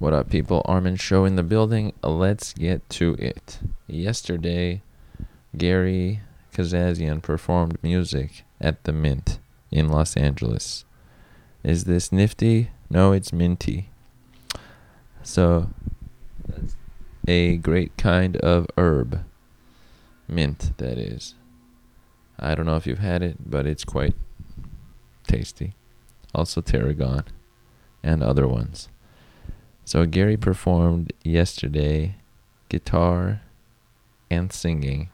What up, people? Armin Show in the building. Let's get to it. Yesterday, Gary Kazazian performed music at the Mint in Los Angeles. Is this nifty? No, it's minty. So, a great kind of herb. Mint, that is. I don't know if you've had it, but it's quite tasty. Also, tarragon and other ones. So Gary performed yesterday guitar and singing,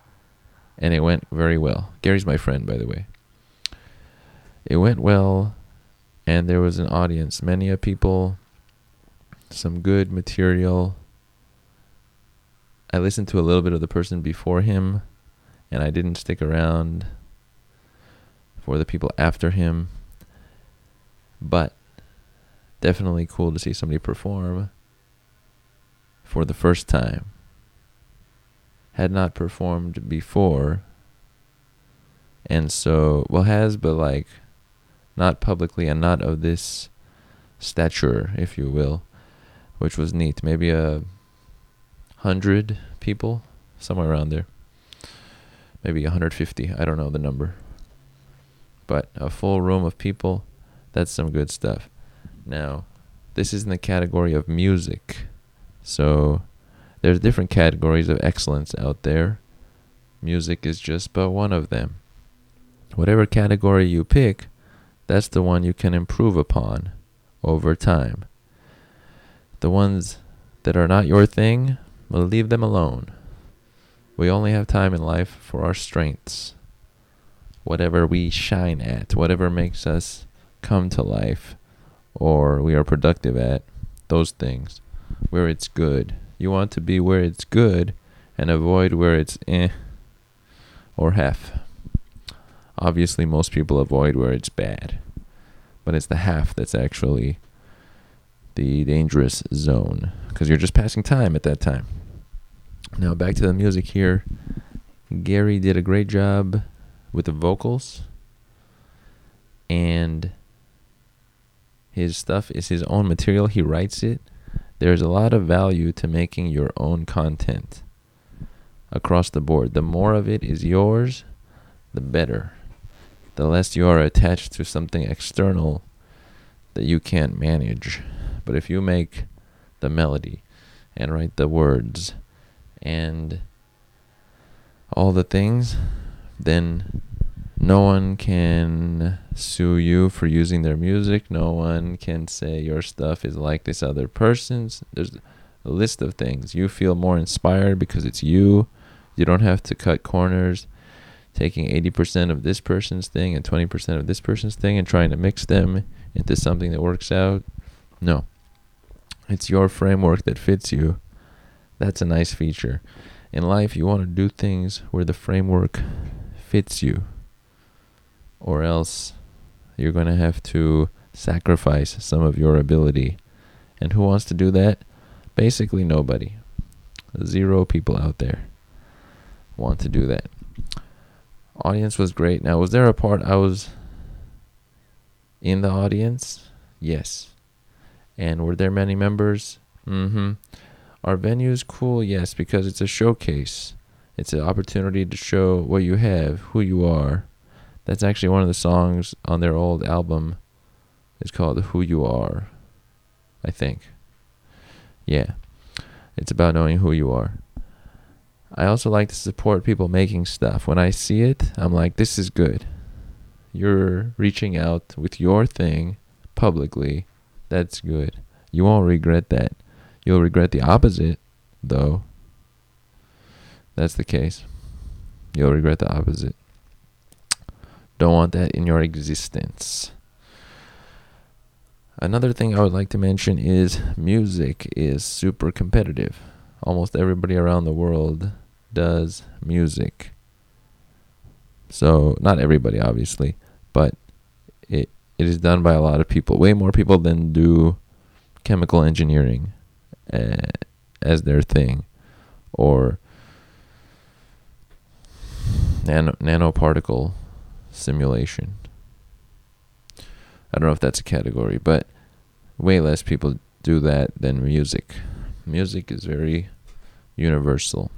and it went very well. Gary's my friend, by the way. It went well, and there was an audience, many people, some good material. I listened to a little bit of the person before him, and I didn't stick around for the people after him. But definitely cool to see somebody perform for the first time. Had not performed before. And so, well, has, but like not publicly and not of this stature, if you will, which was neat. Maybe a hundred people, somewhere around there. Maybe 150. I don't know the number. But a full room of people, that's some good stuff. Now, this is in the category of music. So there's different categories of excellence out there. Music is just but one of them. Whatever category you pick, that's the one you can improve upon over time. The ones that are not your thing, well, leave them alone. We only have time in life for our strengths. Whatever we shine at, whatever makes us come to life or we are productive at those things where it's good. You want to be where it's good and avoid where it's eh or half. Obviously, most people avoid where it's bad, but it's the half that's actually the dangerous zone because you're just passing time at that time. Now, back to the music here. Gary did a great job with the vocals and his stuff is his own material. He writes it. There's a lot of value to making your own content across the board. The more of it is yours, the better. The less you are attached to something external that you can't manage. But if you make the melody and write the words and all the things, then no one can sue you for using their music. No one can say your stuff is like this other person's. There's a list of things. You feel more inspired because it's you. You don't have to cut corners, taking 80% of this person's thing and 20% of this person's thing and trying to mix them into something that works out. No. It's your framework that fits you. That's a nice feature. In life, you want to do things where the framework fits you or else you're going to have to sacrifice some of your ability. And who wants to do that? Basically, nobody. Zero people out there want to do that. Audience was great. Now, was there a part I was in the audience? Yes. And were there many members? Mm hmm. Our venue is cool? Yes, because it's a showcase. It's an opportunity to show what you have, who you are, that's actually one of the songs on their old album. It's called Who You Are, I think. Yeah. It's about knowing who you are. I also like to support people making stuff. When I see it, I'm like, this is good. You're reaching out with your thing publicly. That's good. You won't regret that. You'll regret the opposite, though. That's the case. You'll regret the opposite. Don't want that in your existence. Another thing I would like to mention is music is super competitive. Almost everybody around the world does music. So, not everybody obviously, but it it is done by a lot of people. Way more people than do chemical engineering uh, as their thing or nano nanoparticle simulation. I don't know if that's a category, but way less people do that than music. Music is very universal.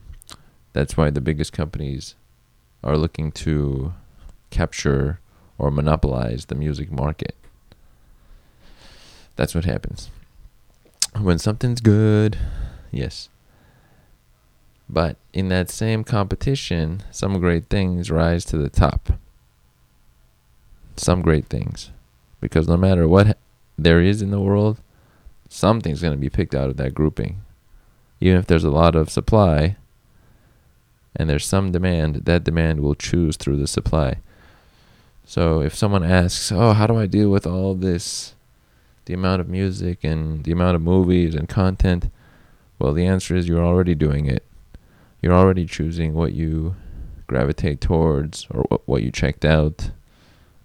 That's why the biggest companies are looking to capture or monopolize the music market. That's what happens. When something's good, yes. But in that same competition, some great things rise to the top. Some great things. Because no matter what there is in the world, something's going to be picked out of that grouping. Even if there's a lot of supply and there's some demand, that demand will choose through the supply. So if someone asks, "Oh, how do I deal with all this the amount of music and the amount of movies and content?" Well, the answer is you're already doing it. You're already choosing what you gravitate towards or what, you checked out.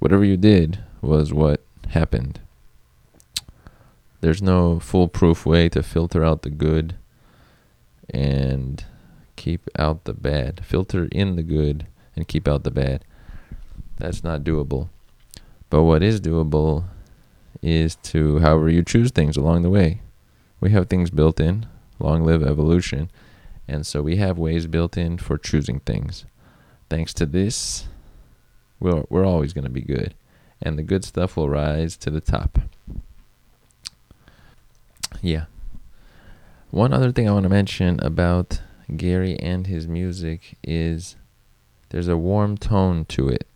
Whatever you did was what happened. There's no foolproof way to filter out the good and keep out the bad. Filter in the good and keep out the bad. That's not doable. But what is doable is to, however, you choose things along the way. We have things built in, long live evolution. And so we have ways built in for choosing things. Thanks to this, we're, we're always going to be good. And the good stuff will rise to the top. Yeah. One other thing I want to mention about Gary and his music is there's a warm tone to it.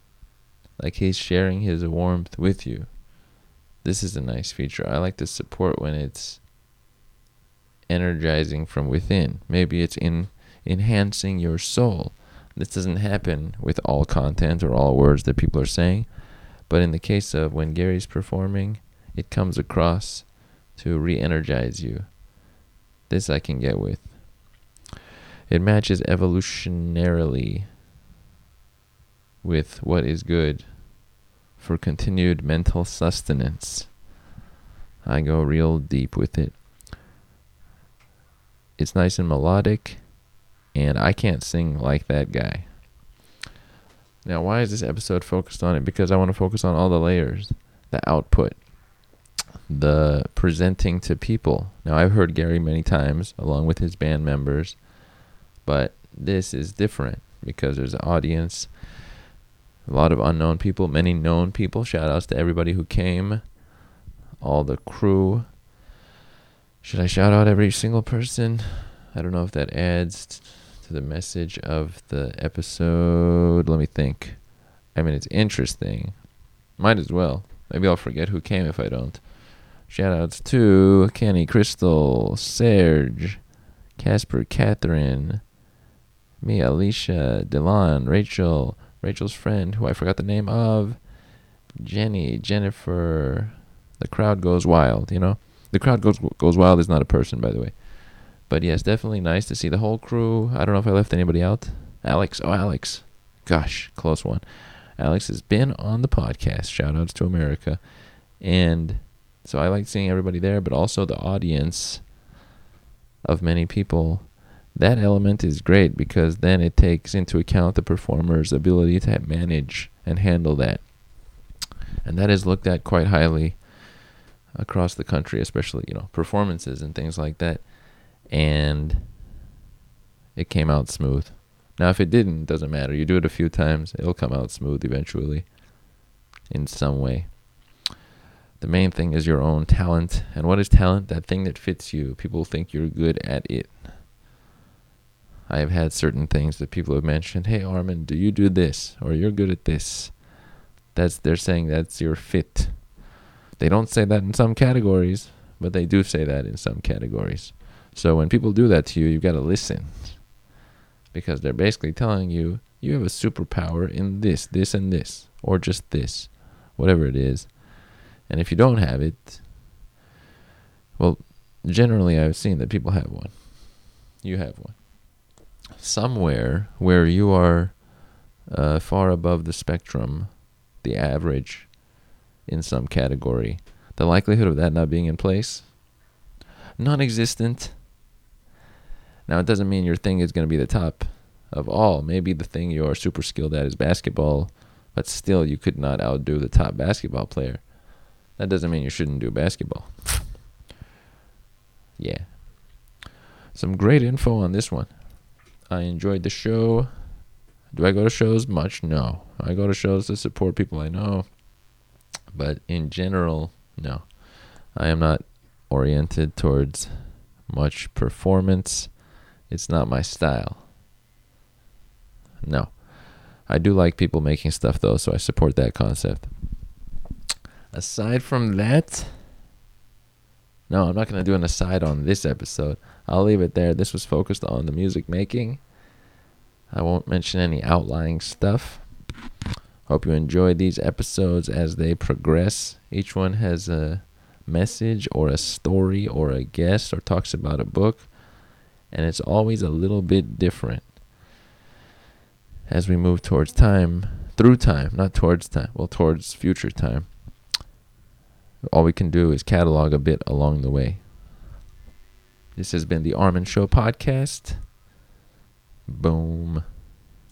Like he's sharing his warmth with you. This is a nice feature. I like to support when it's energizing from within. Maybe it's in enhancing your soul. This doesn't happen with all content or all words that people are saying, but in the case of when Gary's performing, it comes across to re-energize you. This I can get with. It matches evolutionarily with what is good for continued mental sustenance. I go real deep with it. It's nice and melodic, and I can't sing like that guy. Now, why is this episode focused on it? Because I want to focus on all the layers, the output, the presenting to people. Now, I've heard Gary many times along with his band members but this is different because there's an audience, a lot of unknown people, many known people. Shout outs to everybody who came, all the crew. Should I shout out every single person? I don't know if that adds to the message of the episode. Let me think. I mean, it's interesting. Might as well. Maybe I'll forget who came if I don't. Shout outs to Kenny, Crystal, Serge, Casper, Catherine, me, Alicia, Delon, Rachel, Rachel's friend, who I forgot the name of, Jenny, Jennifer. The crowd goes wild, you know? The crowd goes goes wild is not a person, by the way. But yes, definitely nice to see the whole crew. I don't know if I left anybody out. Alex, oh Alex. Gosh, close one. Alex has been on the podcast. Shout outs to America. And so I like seeing everybody there, but also the audience of many people that element is great because then it takes into account the performer's ability to manage and handle that. And that is looked at quite highly across the country, especially, you know, performances and things like that. And it came out smooth. Now, if it didn't, it doesn't matter. You do it a few times, it'll come out smooth eventually in some way. The main thing is your own talent. And what is talent? That thing that fits you. People think you're good at it. I have had certain things that people have mentioned. Hey, Armin, do you do this? Or you're good at this. That's they're saying that's your fit. They don't say that in some categories, but they do say that in some categories. So when people do that to you, you've got to listen. Because they're basically telling you you have a superpower in this, this, and this, or just this, whatever it is. And if you don't have it, well, generally I've seen that people have one. You have one somewhere where you are uh, far above the spectrum, the average in some category, the likelihood of that not being in place, non existent. Now, it doesn't mean your thing is going to be the top of all. Maybe the thing you are super skilled at is basketball, but still you could not outdo the top basketball player. That doesn't mean you shouldn't do basketball. yeah. Some great info on this one. I enjoyed the show. Do I go to shows much? No. I go to shows to support people I know. But in general, no. I am not oriented towards much performance. It's not my style. No. I do like people making stuff though, so I support that concept. Aside from that, no, I'm not going to do an aside on this episode. I'll leave it there. This was focused on the music making. I won't mention any outlying stuff. Hope you enjoy these episodes as they progress. Each one has a message or a story or a guest or talks about a book, and it's always a little bit different as we move towards time, through time, not towards time, well, towards future time. All we can do is catalog a bit along the way. This has been the Armin Show podcast. Boom.